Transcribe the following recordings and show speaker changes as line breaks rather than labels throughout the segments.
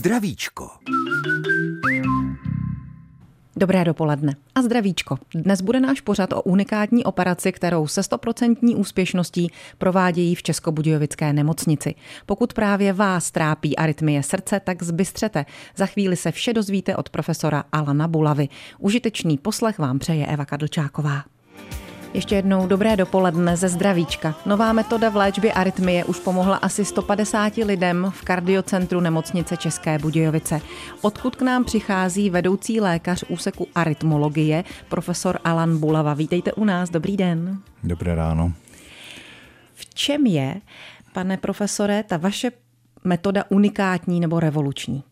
Zdravíčko.
Dobré dopoledne a zdravíčko. Dnes bude náš pořad o unikátní operaci, kterou se stoprocentní úspěšností provádějí v Českobudějovické nemocnici. Pokud právě vás trápí arytmie srdce, tak zbystřete. Za chvíli se vše dozvíte od profesora Alana Bulavy. Užitečný poslech vám přeje Eva Kadlčáková. Ještě jednou dobré dopoledne ze zdravíčka. Nová metoda v léčbě arytmie už pomohla asi 150 lidem v kardiocentru nemocnice České Budějovice. Odkud k nám přichází vedoucí lékař úseku arytmologie, profesor Alan Bulava. Vítejte u nás, dobrý den.
Dobré ráno.
V čem je, pane profesore, ta vaše metoda unikátní nebo revoluční?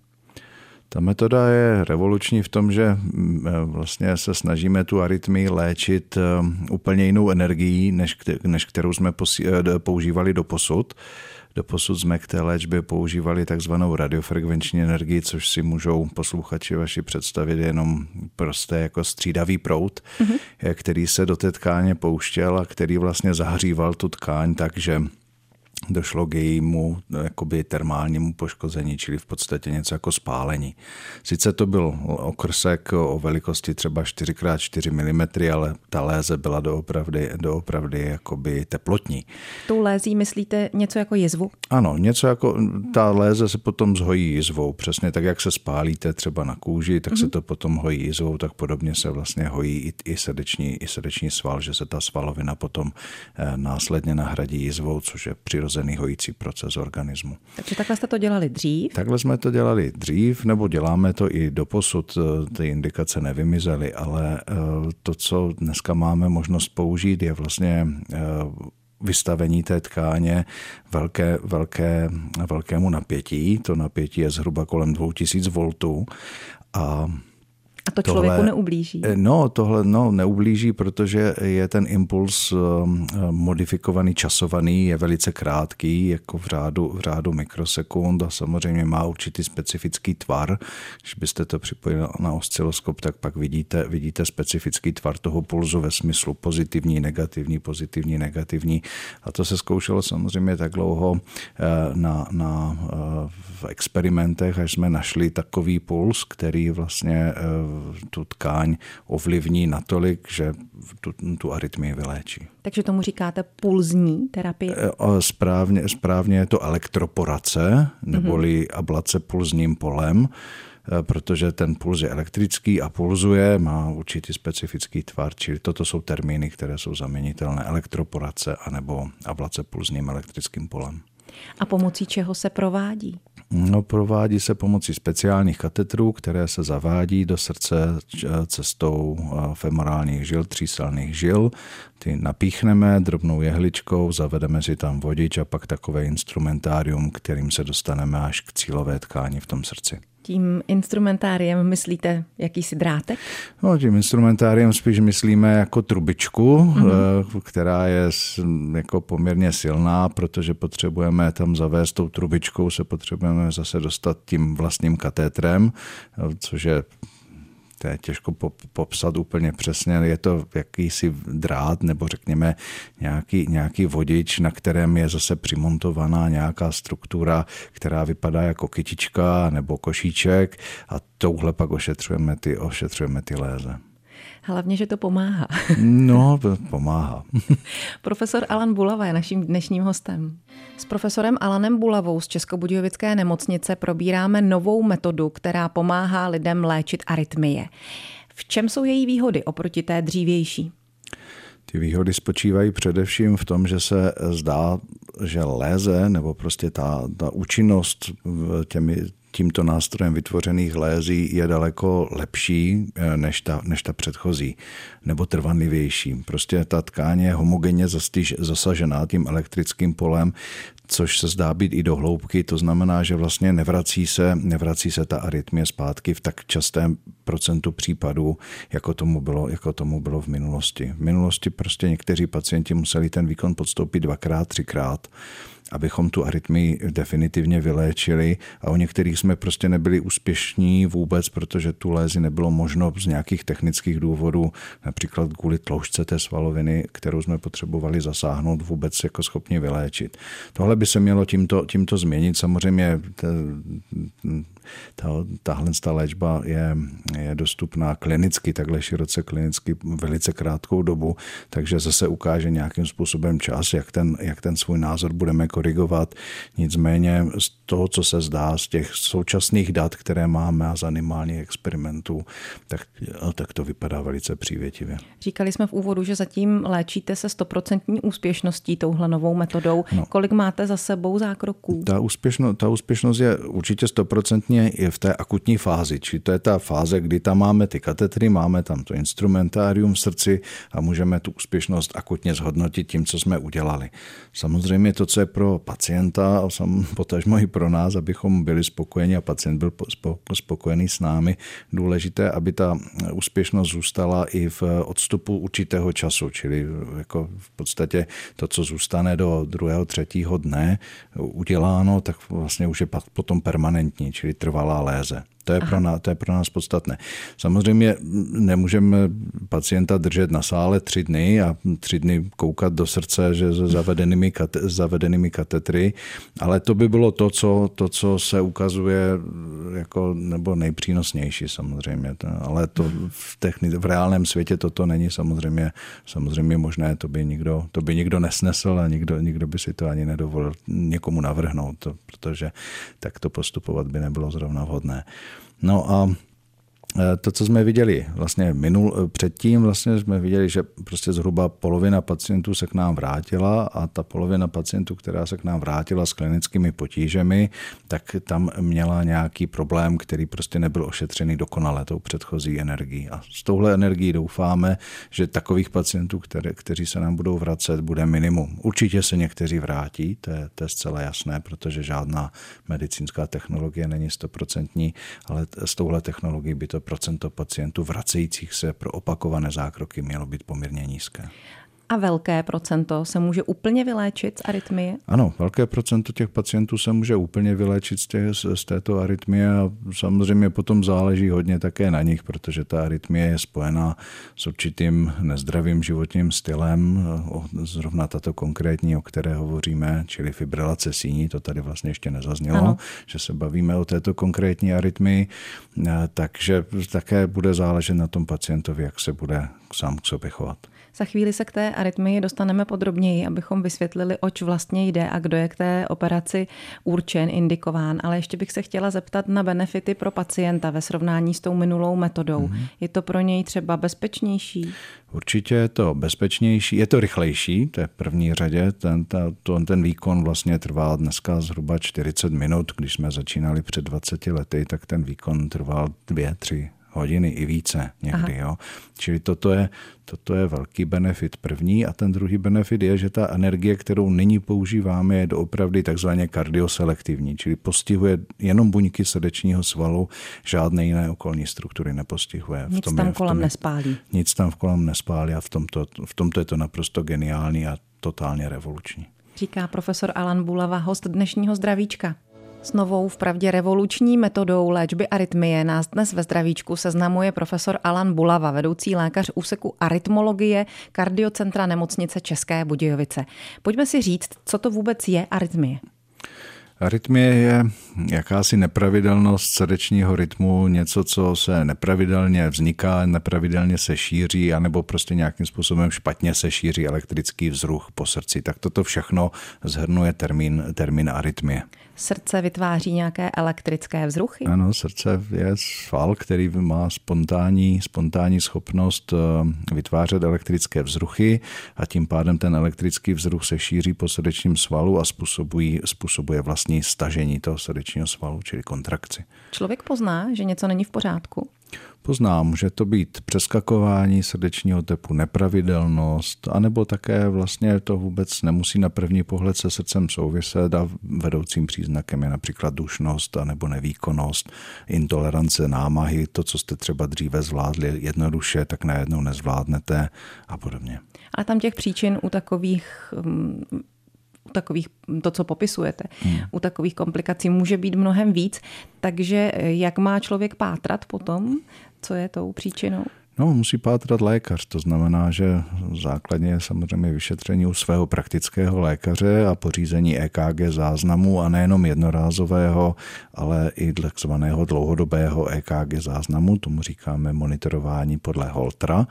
Ta metoda je revoluční v tom, že mm, e, vlastně se snažíme tu arytmii léčit e, úplně jinou energií, než, než kterou jsme e, používali do posud. Do posud jsme k té léčbě používali takzvanou radiofrekvenční energii, což si můžou posluchači vaši představit jenom prostě jako střídavý prout, mm-hmm. který se do té tkáně pouštěl a který vlastně zahříval tu tkáň tak, že došlo k jejímu jakoby termálnímu poškození, čili v podstatě něco jako spálení. Sice to byl okrsek o velikosti třeba 4x4 mm, ale ta léze byla doopravdy, doopravdy jakoby teplotní.
Tu lézí myslíte něco jako jizvu?
Ano, něco jako, ta léze se potom zhojí jizvou, přesně tak, jak se spálíte třeba na kůži, tak mm-hmm. se mhm. to potom hojí jizvou, tak podobně se vlastně hojí i, i, srdeční, i srdeční sval, že se ta svalovina potom eh, následně nahradí jizvou, což je přirozené přirozený hojící proces organismu.
Takže takhle jste to dělali dřív?
Takhle jsme to dělali dřív, nebo děláme to i doposud. Ty indikace nevymizely, ale eh, to, co dneska máme možnost použít, je vlastně eh, vystavení té tkáně velké, velké, velkému napětí. To napětí je zhruba kolem 2000 voltů a
a to tohle, člověku neublíží?
Eh, no, tohle no, neublíží, protože je ten impuls ehm, modifikovaný, časovaný, je velice krátký, jako v řádu, v řádu mikrosekund a samozřejmě má určitý specifický tvar. Když byste to připojili na osciloskop, tak pak vidíte, vidíte specifický tvar toho pulzu ve smyslu pozitivní, negativní, pozitivní, negativní. A to se zkoušelo samozřejmě tak dlouho eh, na, na, eh, v experimentech, až jsme našli takový puls, který vlastně tu tkáň ovlivní natolik, že tu, tu arytmii vyléčí.
Takže tomu říkáte pulzní terapie?
E, správně, správně je to elektroporace, neboli mm-hmm. ablace pulzním polem, e, protože ten puls je elektrický a pulzuje, má určitý specifický tvar, čili toto jsou termíny, které jsou zaměnitelné elektroporace anebo ablace pulzním elektrickým polem.
A pomocí čeho se provádí?
No, provádí se pomocí speciálních katetrů, které se zavádí do srdce cestou femorálních žil, tříselných žil. Ty napíchneme drobnou jehličkou, zavedeme si tam vodič a pak takové instrumentárium, kterým se dostaneme až k cílové tkáni v tom srdci.
Tím instrumentáriem myslíte jakýsi drátek?
No, tím instrumentáriem spíš myslíme jako trubičku, mm-hmm. která je jako poměrně silná, protože potřebujeme tam zavést tou trubičkou, se potřebujeme zase dostat tím vlastním katétrem, eh, což je to je těžko popsat úplně přesně. Je to jakýsi drát nebo řekněme nějaký, nějaký vodič, na kterém je zase přimontovaná nějaká struktura, která vypadá jako kytička nebo košíček a touhle pak ošetřujeme ty, ošetřujeme ty léze.
Hlavně, že to pomáhá.
No, pomáhá.
Profesor Alan Bulava je naším dnešním hostem. S profesorem Alanem Bulavou z Českobudějovické nemocnice probíráme novou metodu, která pomáhá lidem léčit arytmie. V čem jsou její výhody oproti té dřívější?
Ty výhody spočívají především v tom, že se zdá, že léze nebo prostě ta, ta účinnost těmi, tímto nástrojem vytvořených lézí je daleko lepší eh, než ta, než ta předchozí, nebo trvanlivější. Prostě ta tkáň je homogenně zasažená tím elektrickým polem, což se zdá být i do hloubky, to znamená, že vlastně nevrací se, nevrací se ta arytmie zpátky v tak častém procentu případů, jako tomu, bylo, jako tomu bylo v minulosti. V minulosti prostě někteří pacienti museli ten výkon podstoupit dvakrát, třikrát abychom tu arytmii definitivně vyléčili a o některých jsme prostě nebyli úspěšní vůbec, protože tu lézi nebylo možno z nějakých technických důvodů, například kvůli tloušťce té svaloviny, kterou jsme potřebovali zasáhnout, vůbec jako schopni vyléčit. Tohle by se mělo tímto, tímto změnit. Samozřejmě ta, tahle ta léčba je, je dostupná klinicky, takhle široce klinicky velice krátkou dobu, takže zase ukáže nějakým způsobem čas, jak ten, jak ten svůj názor budeme korigovat. Nicméně z toho, co se zdá, z těch současných dat, které máme a z animálních experimentů, tak, tak to vypadá velice přívětivě.
Říkali jsme v úvodu, že zatím léčíte se stoprocentní úspěšností touhle novou metodou. No. Kolik máte za sebou zákroků?
Ta, úspěšno, ta úspěšnost je určitě stoprocentně v té akutní fázi, či to je ta fáze, kdy tam máme ty katetry, máme tam to instrumentárium v srdci a můžeme tu úspěšnost akutně zhodnotit tím, co jsme udělali. Samozřejmě to, co je pro pacienta a potažmo i pro nás, abychom byli spokojeni a pacient byl spokojený s námi, důležité, aby ta úspěšnost zůstala i v odstupu určitého času, čili jako v podstatě to, co zůstane do druhého, třetího dne uděláno, tak vlastně už je potom permanentní, čili trvalá léze. To je, pro nás, to je pro nás podstatné. Samozřejmě nemůžeme pacienta držet na sále tři dny a tři dny koukat do srdce že s zavedenými, kate, zavedenými katetry, ale to by bylo to co, to, co se ukazuje jako, nebo nejpřínosnější samozřejmě. Ale to v, techni, v reálném světě toto není samozřejmě, samozřejmě možné, to by nikdo, to by nikdo nesnesl a nikdo, nikdo by si to ani nedovolil někomu navrhnout, protože tak to postupovat by nebylo zrovna vhodné. No a Eh, to, co jsme viděli vlastně minul, eh, předtím, vlastně jsme viděli, že prostě zhruba polovina pacientů se k nám vrátila a ta polovina pacientů, která se k nám vrátila s klinickými potížemi, tak tam měla nějaký problém, který prostě nebyl ošetřený dokonale tou předchozí energií. A s touhle energií doufáme, že takových pacientů, které, kteří se nám budou vracet, bude minimum. Určitě se někteří vrátí, to je, to je zcela jasné, protože žádná medicínská technologie není stoprocentní, ale s touhle technologií by to procento pacientů vracejících se pro opakované zákroky mělo být poměrně nízké.
A velké procento se může úplně vyléčit z arytmie?
Ano, velké procento těch pacientů se může úplně vyléčit z, těch, z této arytmie a samozřejmě potom záleží hodně také na nich, protože ta arytmie je spojená s určitým nezdravým životním stylem. Zrovna tato konkrétní, o které hovoříme, čili fibrilace síní, to tady vlastně ještě nezaznělo, ano. že se bavíme o této konkrétní arytmii, takže také bude záležet na tom pacientovi, jak se bude sám k sobě chovat.
Za chvíli se k té arytmii dostaneme podrobněji, abychom vysvětlili, oč vlastně jde a kdo je k té operaci určen, indikován. Ale ještě bych se chtěla zeptat na benefity pro pacienta ve srovnání s tou minulou metodou. Mm-hmm. Je to pro něj třeba bezpečnější?
Určitě je to bezpečnější, je to rychlejší, to je v první řadě. Ten, ta, to, ten výkon vlastně trvá dneska zhruba 40 minut. Když jsme začínali před 20 lety, tak ten výkon trval 2-3 hodiny i více někdy. Jo. Čili toto je, toto je velký benefit první a ten druhý benefit je, že ta energie, kterou nyní používáme, je doopravdy takzvaně kardioselektivní, čili postihuje jenom buňky srdečního svalu, žádné jiné okolní struktury nepostihuje.
Nic v tom tam je, kolem v tom je, nespálí.
Nic tam v kolem nespálí a v tomto, v tomto je to naprosto geniální a totálně revoluční.
Říká profesor Alan Bulava, host dnešního zdravíčka. S novou vpravdě revoluční metodou léčby arytmie nás dnes ve zdravíčku seznamuje profesor Alan Bulava, vedoucí lékař úseku arytmologie kardiocentra nemocnice České Budějovice. Pojďme si říct, co to vůbec je arytmie.
Arytmie je jakási nepravidelnost srdečního rytmu, něco, co se nepravidelně vzniká, nepravidelně se šíří, anebo prostě nějakým způsobem špatně se šíří elektrický vzruch po srdci. Tak toto všechno zhrnuje termín, termín arytmie.
Srdce vytváří nějaké elektrické vzruchy?
Ano, srdce je sval, který má spontánní, spontánní schopnost eh, vytvářet elektrické vzruchy a tím pádem ten elektrický vzruch se šíří po srdečním svalu a způsobuje, způsobuje vlastní stažení toho srdečního svalu, čili kontrakci.
Člověk pozná, že něco není v pořádku?
Pozná, může to být přeskakování srdečního tepu, nepravidelnost, anebo také vlastně to vůbec nemusí na první pohled se srdcem souviset a vedoucím příznakem je například dušnost anebo nevýkonnost, intolerance námahy, to, co jste třeba dříve zvládli jednoduše, tak najednou nezvládnete a podobně.
Ale tam těch příčin u takových mm, u takových, to, co popisujete, hmm. u takových komplikací může být mnohem víc. Takže jak má člověk pátrat potom, co je tou příčinou?
No, musí pátrat lékař, to znamená, že základně je samozřejmě vyšetření u svého praktického lékaře a pořízení EKG záznamu a nejenom jednorázového, ale i takzvaného dlouhodobého EKG záznamu, tomu říkáme monitorování podle Holtra.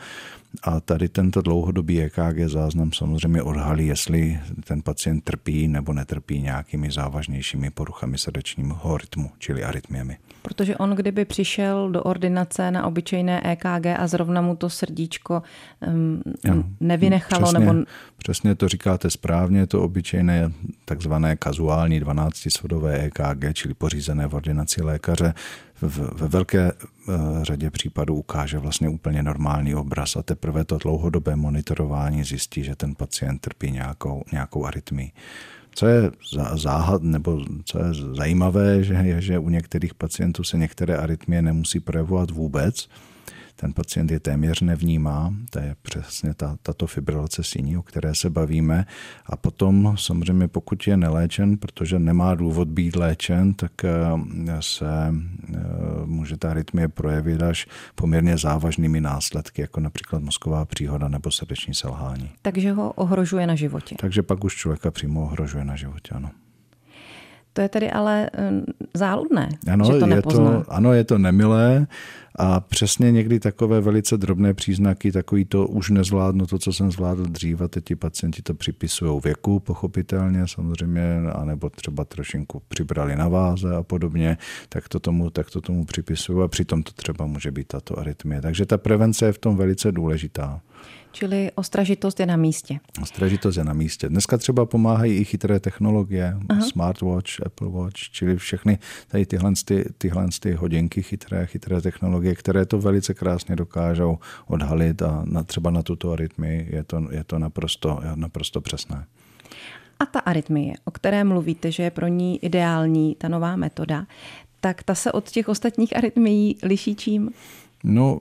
A tady tento dlouhodobý EKG záznam samozřejmě odhalí, jestli ten pacient trpí nebo netrpí nějakými závažnějšími poruchami srdečního rytmu, čili arytmiemi.
Protože on, kdyby přišel do ordinace na obyčejné EKG a zrovna mu to srdíčko um, ano, nevynechalo.
Přesně,
nebo...
přesně to říkáte správně, to obyčejné takzvané kazuální 12-svodové EKG, čili pořízené v ordinaci lékaře, ve velké eh, řadě případů ukáže vlastně úplně normální obraz a teprve to dlouhodobé monitorování zjistí, že ten pacient trpí nějakou, nějakou arytmii. Co je záhad, nebo co je zajímavé, že je, že u některých pacientů se některé arytmie nemusí projevovat vůbec, ten pacient je téměř nevnímá, to je přesně ta, tato fibrilace síní, o které se bavíme. A potom samozřejmě pokud je neléčen, protože nemá důvod být léčen, tak eh, se eh, může ta arytmie projevit až poměrně závažnými následky, jako například mozková příhoda nebo srdeční selhání.
Takže ho ohrožuje na životě.
Takže pak už člověka přímo ohrožuje na životě, ano.
To je tedy ale eh, záludné,
ano,
že to
nepozná. Je to, ano, je to nemilé a přesně někdy takové velice drobné příznaky, takový to už nezvládnu to, co jsem zvládl dřív a teď ti pacienti to připisují věku, pochopitelně samozřejmě, anebo třeba trošinku přibrali na váze a podobně, tak to tomu, tak to tomu připisují a přitom to třeba může být tato arytmie. Takže ta prevence je v tom velice důležitá.
Čili ostražitost je na místě.
Ostražitost je na místě. Dneska třeba pomáhají i chytré technologie, Aha. smartwatch, Apple Watch, čili všechny tady tyhle, ty, tyhle ty hodinky chytré, chytré technologie, které to velice krásně dokážou odhalit a na, třeba na tuto arytmii je to, je to naprosto, naprosto přesné.
A ta arytmie, o které mluvíte, že je pro ní ideální ta nová metoda, tak ta se od těch ostatních arytmií liší čím?
No,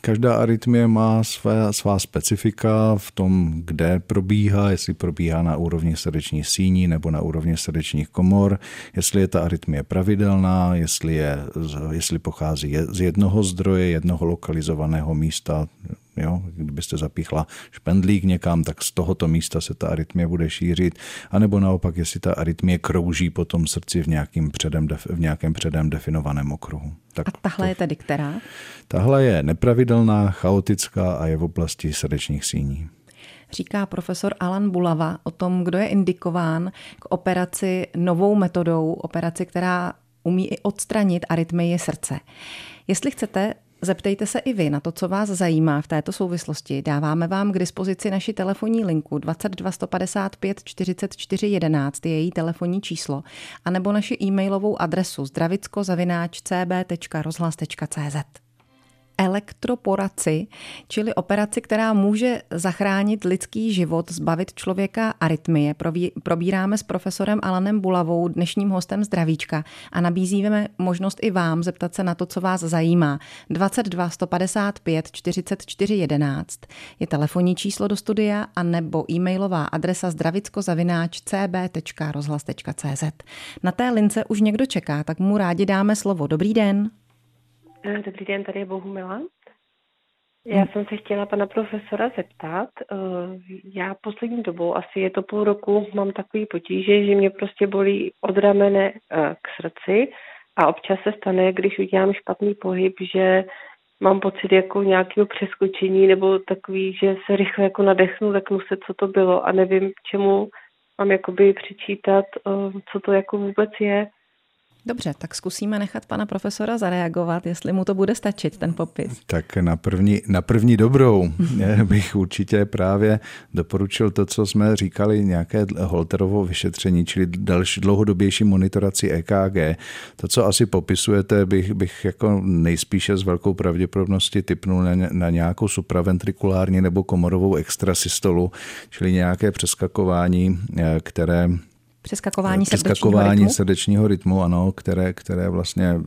každá arytmie má své, svá specifika v tom, kde probíhá, jestli probíhá na úrovni srdečních síní nebo na úrovni srdečních komor, jestli je ta arytmie pravidelná, jestli, je, jestli pochází z jednoho zdroje, jednoho lokalizovaného místa, Jo? Kdybyste zapíchla špendlík někam, tak z tohoto místa se ta arytmie bude šířit, anebo naopak, jestli ta arytmie krouží po tom srdci v, nějakým předem, v nějakém předem definovaném okruhu.
Tak a tahle to, je tedy která?
Tahle je nepravidelná, chaotická a je v oblasti srdečních síní
říká profesor Alan Bulava o tom, kdo je indikován k operaci novou metodou, operaci, která umí i odstranit arytmii srdce. Jestli chcete, Zeptejte se i vy na to, co vás zajímá v této souvislosti. Dáváme vám k dispozici naši telefonní linku 22 155 44 11, je její telefonní číslo, anebo naši e-mailovou adresu zdravicko-cb.rozhlas.cz elektroporaci, čili operaci, která může zachránit lidský život, zbavit člověka arytmie. Probíráme s profesorem Alanem Bulavou, dnešním hostem Zdravíčka a nabízíme možnost i vám zeptat se na to, co vás zajímá. 22 155 44 11 je telefonní číslo do studia a nebo e-mailová adresa zdravicko-cb.rozhlas.cz. Na té lince už někdo čeká, tak mu rádi dáme slovo. Dobrý den.
Eh, dobrý den, tady je Bohumila. Já hmm. jsem se chtěla pana profesora zeptat. Eh, já poslední dobou, asi je to půl roku, mám takový potíže, že mě prostě bolí od ramene eh, k srdci a občas se stane, když udělám špatný pohyb, že mám pocit jako nějakého přeskočení nebo takový, že se rychle jako nadechnu, leknu se, co to bylo a nevím, čemu mám jakoby přičítat, co to jako vůbec je.
Dobře, tak zkusíme nechat pana profesora zareagovat, jestli mu to bude stačit, ten popis.
Tak na první, na první dobrou bych určitě právě doporučil to, co jsme říkali, nějaké holterovo vyšetření, čili další dlouhodobější monitoraci EKG. To, co asi popisujete, bych, bych jako nejspíše s velkou pravděpodobností typnul na, na nějakou supraventrikulární nebo komorovou extrasystolu, čili nějaké přeskakování, eh, které
Přeskakování,
přeskakování
srdečního, rytmu?
srdečního rytmu, ano, které, které vlastně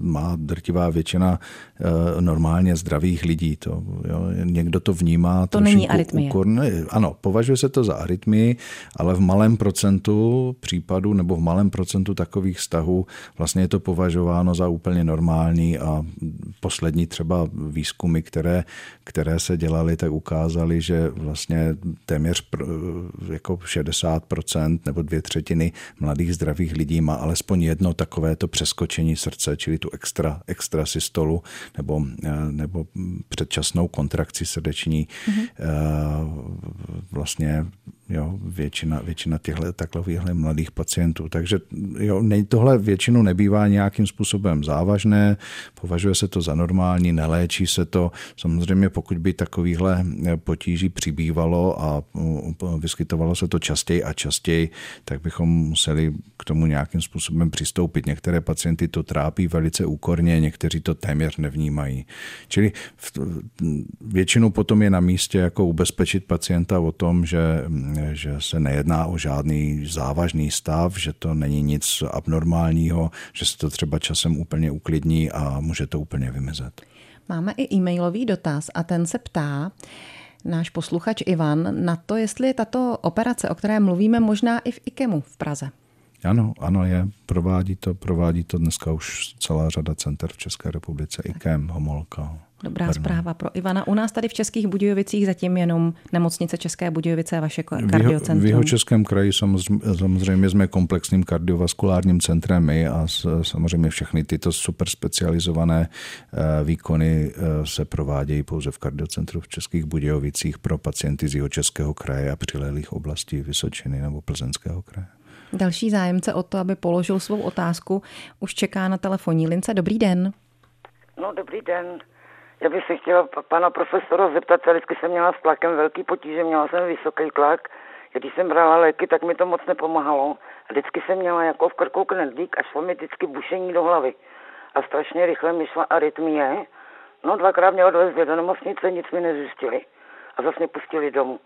má drtivá většina uh, normálně zdravých lidí. To, jo, někdo to vnímá.
To není arytmie. Úkor,
ne, ano, považuje se to za arytmii, ale v malém procentu případů nebo v malém procentu takových vztahů vlastně je to považováno za úplně normální a poslední třeba výzkumy, které, které se dělaly, tak ukázaly, že vlastně téměř jako 60% nebo dvě třetiny mladých zdravých lidí má alespoň jedno takovéto přeskočení srdce, čili tu extra, extra systolu nebo, nebo předčasnou kontrakci srdeční. Mm-hmm. Vlastně jo, většina, většina těchto takovýchhle mladých pacientů. Takže jo, tohle většinu nebývá nějakým způsobem závažné, považuje se to za normální, neléčí se to. Samozřejmě pokud by takovýchhle potíží přibývalo a vyskytovalo se to častěji a častěji, tak bychom museli k tomu nějakým způsobem přistoupit. Některé pacienty to trápí velice úkorně, někteří to téměř nevnímají. Čili většinou potom je na místě jako ubezpečit pacienta o tom, že že se nejedná o žádný závažný stav, že to není nic abnormálního, že se to třeba časem úplně uklidní a může to úplně vymizet.
Máme i e-mailový dotaz a ten se ptá, náš posluchač Ivan, na to, jestli je tato operace, o které mluvíme, možná i v IKEMu v Praze.
Ano, ano, je. Provádí to, provádí to dneska už celá řada center v České republice. IKEM, Homolka.
Dobrá Brno. zpráva pro Ivana. U nás tady v Českých Budějovicích zatím jenom nemocnice České Budějovice a vaše kardiocentrum.
V jeho českém kraji samozřejmě, samozřejmě jsme komplexním kardiovaskulárním centrem my a samozřejmě všechny tyto super specializované eh, výkony eh, se provádějí pouze v kardiocentru v Českých Budějovicích pro pacienty z jeho českého kraje a přilehlých oblastí Vysočiny nebo Plzeňského kraje.
Další zájemce o to, aby položil svou otázku, už čeká na telefonní lince. Dobrý den.
No, dobrý den. Já bych se chtěla pana profesora zeptat, vždycky jsem měla s tlakem velký potíže, měla jsem vysoký tlak. Když jsem brala léky, tak mi to moc nepomáhalo. A vždycky jsem měla jako v krku knedlík a šlo mi vždycky bušení do hlavy. A strašně rychle mi šla arytmie. No dvakrát mě odvezli do nemocnice, nic mi nezjistili. A zase mě pustili domů.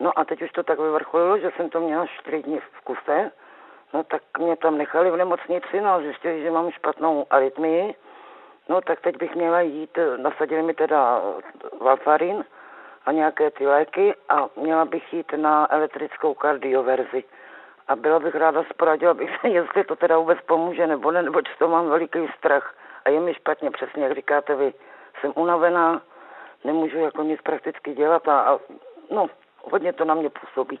No a teď už to tak vyvrcholilo, že jsem to měla čtyři dny v kuse. No tak mě tam nechali v nemocnici, no a zjistili, že mám špatnou arytmii No tak teď bych měla jít, nasadili mi teda valfarin a nějaké ty léky a měla bych jít na elektrickou kardioverzi. A byla bych ráda sporadila bych se, jestli to teda vůbec pomůže nebo ne, nebo to mám veliký strach. A je mi špatně, přesně jak říkáte vy. Jsem unavená, nemůžu jako nic prakticky dělat a, a no, hodně to na mě působí.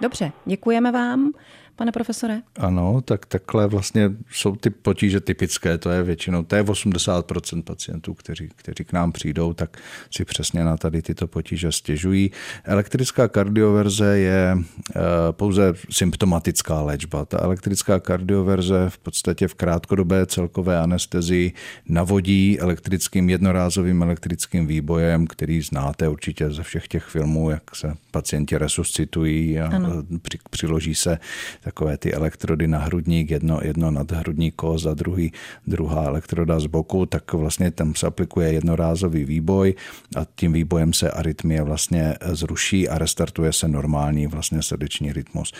Dobře, děkujeme vám pane profesore?
Ano, tak takhle vlastně jsou ty potíže typické, to je většinou, to je 80% pacientů, kteří, kteří k nám přijdou, tak si přesně na tady tyto potíže stěžují. Elektrická kardioverze je eh, pouze symptomatická léčba. Ta elektrická kardioverze v podstatě v krátkodobé celkové anestezii navodí elektrickým jednorázovým elektrickým výbojem, který znáte určitě ze všech těch filmů, jak se pacienti resuscitují a ano. při, přiloží se takové ty elektrody na hrudník, jedno, jedno nad hrudní kost a druhý, druhá elektroda z boku, tak vlastně tam se aplikuje jednorázový výboj a tím výbojem se arytmie vlastně zruší a restartuje se normální vlastně srdeční rytmus.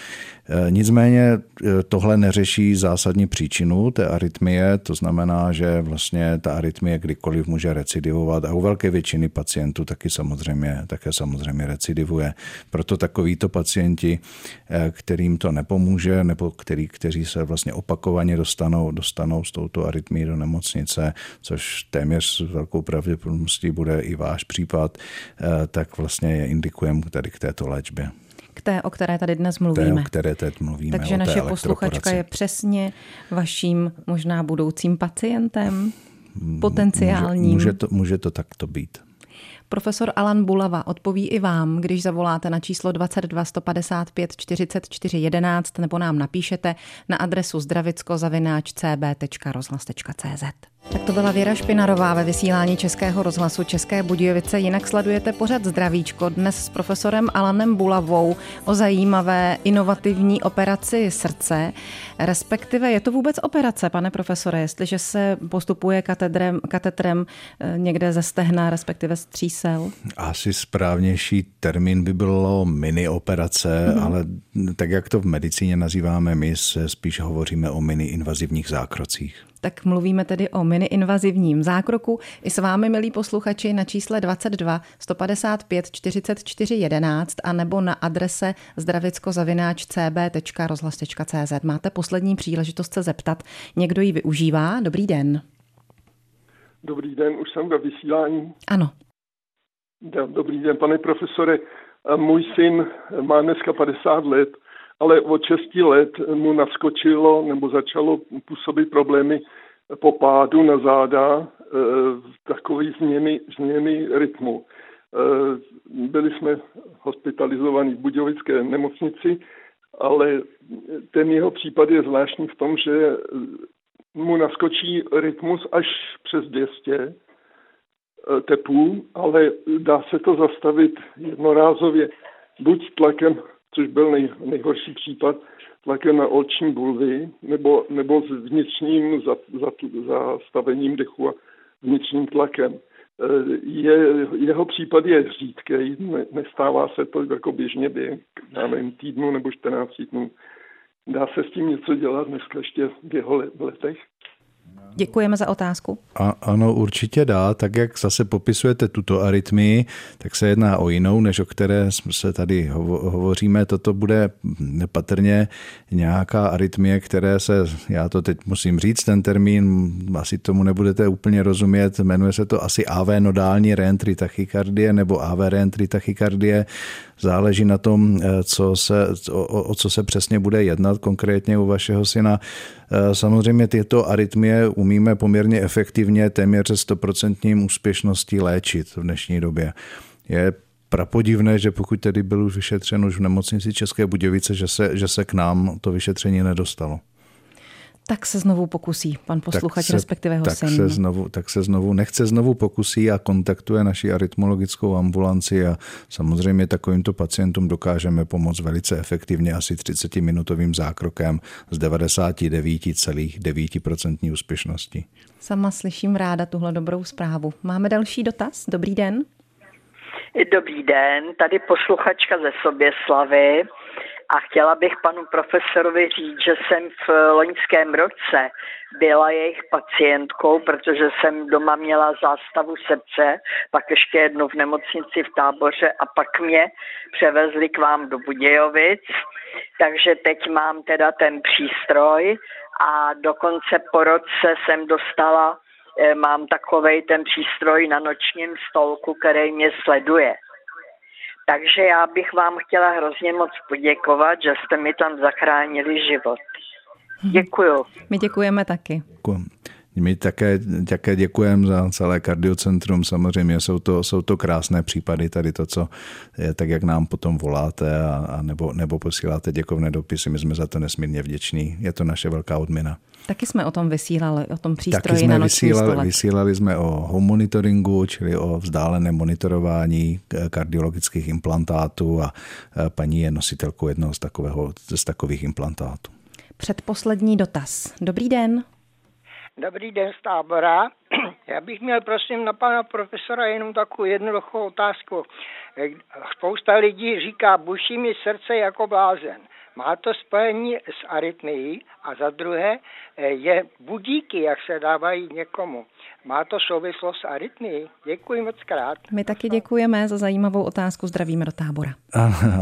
E, nicméně e, tohle neřeší zásadní příčinu té arytmie, to znamená, že vlastně ta arytmie kdykoliv může recidivovat a u velké většiny pacientů taky samozřejmě, také samozřejmě recidivuje. Proto takovýto pacienti, e, kterým to nepomůže, může, nebo který, kteří se vlastně opakovaně dostanou, dostanou s touto arytmí do nemocnice, což téměř s velkou pravděpodobností bude i váš případ, eh, tak vlastně je indikujeme tady k této léčbě.
K té, o které tady dnes mluvíme.
Té, o které teď mluvíme.
Takže naše posluchačka je přesně vaším možná budoucím pacientem, potenciálním.
Může, může, to, může to takto být.
Profesor Alan Bulava odpoví i vám, když zavoláte na číslo 22 155 44 11 nebo nám napíšete na adresu zdravicko-cb.rozhlas.cz. Tak to byla Věra Špinarová ve vysílání Českého rozhlasu České Budějovice. Jinak sledujete pořad Zdravíčko dnes s profesorem Alanem Bulavou o zajímavé inovativní operaci srdce. Respektive je to vůbec operace, pane profesore, jestliže se postupuje katedrem, katetrem eh, někde ze stehna, respektive stříz čísel?
Asi správnější termín by bylo mini operace, mm-hmm. ale tak jak to v medicíně nazýváme my, se spíš hovoříme o mini invazivních zákrocích.
Tak mluvíme tedy o mini-invazivním zákroku. I s vámi, milí posluchači, na čísle 22 155 44 11 a nebo na adrese zdravicko-cb.rozhlas.cz. Máte poslední příležitost se zeptat. Někdo ji využívá? Dobrý den.
Dobrý den, už jsem ve vysílání.
Ano.
Dobrý den, pane profesore. Můj syn má dneska 50 let ale od 6 let mu naskočilo nebo začalo působit problémy po pádu na záda, e, takové změny, změny rytmu. E, byli jsme hospitalizovaní v Budějovické nemocnici, ale ten jeho případ je zvláštní v tom, že mu naskočí rytmus až přes 200 e, tepů, ale dá se to zastavit jednorázově buď tlakem což byl nej, nejhorší případ, tlakem na oční bulvy nebo, nebo s vnitřním zastavením dechu a vnitřním tlakem. E, je, jeho případ je řídký, ne, nestává se to jako běžně během týdnu nebo 14 dnů. Dá se s tím něco dělat dneska ještě v jeho letech?
Děkujeme za otázku.
A, ano, určitě dá. Tak jak zase popisujete tuto arytmii, tak se jedná o jinou, než o které se tady hovo- hovoříme. Toto bude nepatrně nějaká arytmie, které se, já to teď musím říct, ten termín, asi tomu nebudete úplně rozumět, jmenuje se to asi AV nodální reentry tachykardie nebo AV reentry tachykardie. Záleží na tom, eh, co se, o, o co se přesně bude jednat konkrétně u vašeho syna. Eh, samozřejmě tyto arytmie umíme poměrně efektivně, téměř 100% úspěšností léčit v dnešní době. Je prapodivné, že pokud tedy byl už vyšetřen už v nemocnici České Budějovice, že se, že se k nám to vyšetření nedostalo
tak se znovu pokusí pan posluchač,
se,
respektive ho
tak
syn.
Se znovu, tak se znovu, nechce znovu pokusí a kontaktuje naši arytmologickou ambulanci a samozřejmě takovýmto pacientům dokážeme pomoct velice efektivně asi 30-minutovým zákrokem s 99,9% úspěšností.
Sama slyším ráda tuhle dobrou zprávu. Máme další dotaz? Dobrý den.
Dobrý den, tady posluchačka ze Soběslavy. A chtěla bych panu profesorovi říct, že jsem v loňském roce byla jejich pacientkou, protože jsem doma měla zástavu srdce, pak ještě jednu v nemocnici v táboře a pak mě převezli k vám do Budějovic. Takže teď mám teda ten přístroj a dokonce po roce jsem dostala, eh, mám takovej ten přístroj na nočním stolku, který mě sleduje. Takže já bych vám chtěla hrozně moc poděkovat, že jste mi tam zachránili život. Děkuju.
My děkujeme taky.
Děkujem. My také, také děkujeme za celé kardiocentrum. Samozřejmě jsou to, jsou to krásné případy, tady to, co je, tak jak nám potom voláte a, a nebo, nebo posíláte děkovné dopisy. My jsme za to nesmírně vděční. Je to naše velká odměna.
Taky jsme o tom vysílali, o tom přístroji Taky jsme na
vysílali, vysílali jsme o home monitoringu, čili o vzdáleném monitorování kardiologických implantátů a paní je nositelkou jednoho z, takového, z takových implantátů.
Předposlední dotaz. Dobrý den.
Dobrý den z tábora. Já bych měl prosím na pana profesora jenom takovou jednoduchou otázku. Spousta lidí říká, buší mi srdce jako blázen. Má to spojení s arytmií a za druhé eh, je budíky, jak se dávají někomu. Má to souvislost s arytmií? Děkuji moc krát.
My taky děkujeme za zajímavou otázku. Zdravíme do tábora.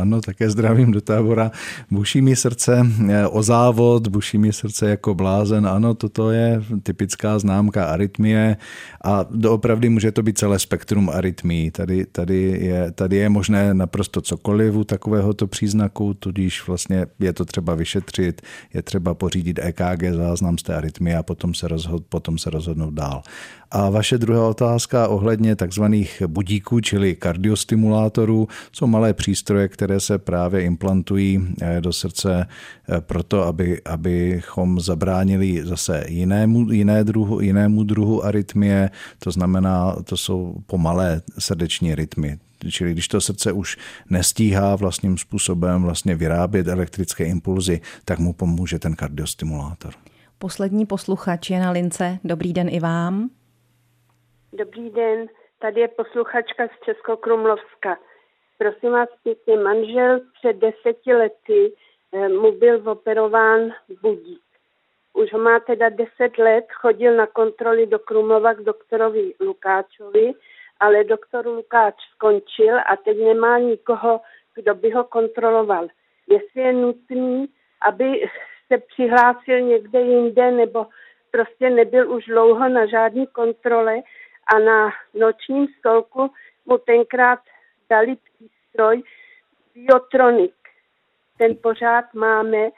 Ano, také zdravím do tábora. Buší mi srdce eh, o závod, buší mi srdce jako blázen. Ano, toto je typická známka arytmie a doopravdy může to být celé spektrum arytmí. Tady, tady, je, tady je možné naprosto cokoliv u takovéhoto příznaku, tudíž vlastně je to třeba vyšetřit, je třeba pořídit EKG záznam z té arytmie a potom se, rozhod, potom se rozhodnout dál. A vaše druhá otázka ohledně takzvaných budíků, čili kardiostimulátorů, jsou malé přístroje, které se právě implantují eh, do srdce eh, proto, aby, abychom zabránili zase jinému, jiné druhu, jinému druhu arytmie, to znamená, to jsou pomalé srdeční rytmy. Čili když to srdce už nestíhá vlastním způsobem vlastně vyrábět elektrické impulzy, tak mu pomůže ten kardiostimulátor.
Poslední posluchač je na lince. Dobrý den i vám.
Dobrý den. Tady je posluchačka z Českokrumlovska. Prosím vás pěkně, manžel před deseti lety eh, mu byl operován budík. Už ho má teda deset let, chodil na kontroly do Krumlova k doktorovi Lukáčovi, ale doktor Lukáč skončil a teď nemá nikoho, kdo by ho kontroloval. Jestli je nutný, aby se přihlásil někde jinde nebo prostě nebyl už dlouho na žádné kontrole a na nočním stolku mu tenkrát dali přístroj Biotronik. Ten pořád máme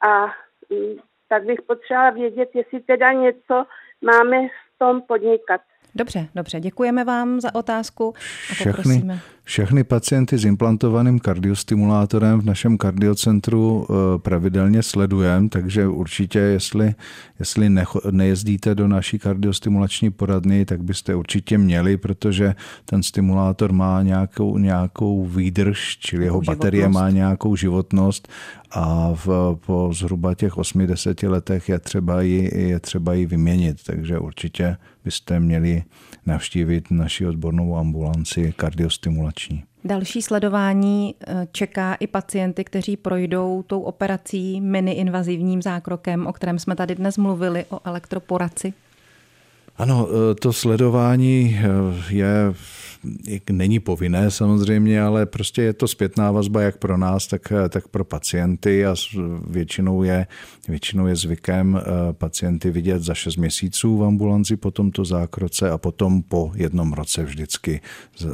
a mm, tak bych potřebovala vědět, jestli teda něco máme v tom podnikat.
Dobře, dobře, děkujeme vám za otázku
a všechny, všechny pacienty s implantovaným kardiostimulátorem v našem kardiocentru eh, pravidelně sledujeme, takže určitě, jestli, jestli nejezdíte do naší kardiostimulační poradny, tak byste určitě měli, protože ten stimulátor má nějakou, nějakou výdrž, čili jeho baterie má nějakou životnost a v, po zhruba těch 80 letech je třeba, ji, je třeba ji vyměnit, takže určitě byste měli navštívit naši odbornou ambulanci kardiostimulační.
Další sledování eh, čeká i pacienty, kteří projdou tou operací mini-invazivním zákrokem, o kterém jsme tady dnes mluvili, o elektroporaci.
Ano, eh, to sledování eh, je není povinné samozřejmě, ale prostě je to zpětná vazba jak pro nás, tak, tak pro pacienty a většinou je, většinou je zvykem eh, pacienty vidět za 6 měsíců v ambulanci po tomto zákroce a potom po jednom roce vždycky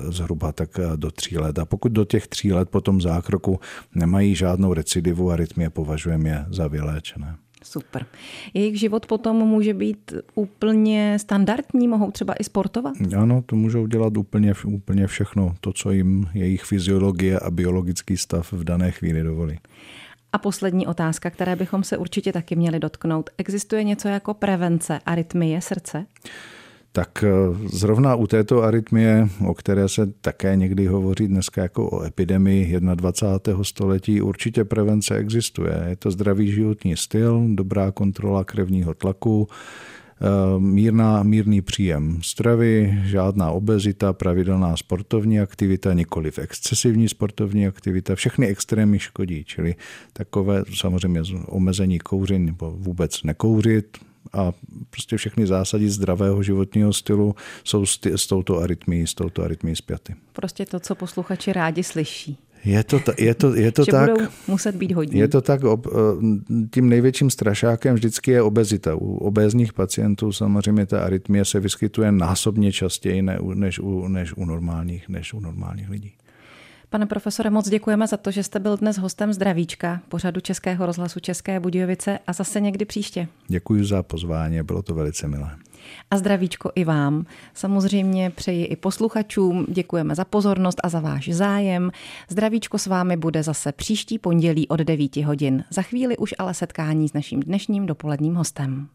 zhruba tak eh, do tří let. A pokud do těch tří let po tom zákroku nemají žádnou recidivu a rytmie, považujeme je za vyléčené.
Super. Jejich život potom může být úplně standardní, mohou třeba i sportovat?
Ano, to můžou dělat úplně, úplně všechno, to, co jim jejich fyziologie a biologický stav v dané chvíli dovolí.
A poslední otázka, které bychom se určitě taky měli dotknout. Existuje něco jako prevence arytmie srdce?
Tak eh, zrovna u této arytmie, o které se také někdy hovoří dneska jako o epidemii 21. století, určitě prevence existuje. Je to zdravý životní styl, dobrá kontrola krevního tlaku, eh, mírná, mírný příjem stravy, žádná obezita, pravidelná sportovní aktivita, nikoli v excesivní sportovní aktivita. Všechny extrémy škodí, čili takové samozřejmě omezení kouření nebo vůbec nekouřit, a prostě všechny zásady zdravého životního stylu jsou s, s touto arytmií, s touto arytmií zpěty.
Prostě to, co posluchači rádi slyší.
Je to, je to, je to
že
tak.
Budou muset být hodní.
Je to tak, ob, tím největším strašákem vždycky je obezita. U obézních pacientů samozřejmě ta arytmie se vyskytuje násobně častěji než u, než u, normálních, než u normálních lidí.
Pane profesore, moc děkujeme za to, že jste byl dnes hostem Zdravíčka, pořadu Českého rozhlasu České Budějovice a zase někdy příště.
Děkuji za pozvání, bylo to velice milé.
A zdravíčko i vám. Samozřejmě přeji i posluchačům, děkujeme za pozornost a za váš zájem. Zdravíčko s vámi bude zase příští pondělí od 9 hodin. Za chvíli už ale setkání s naším dnešním dopoledním hostem.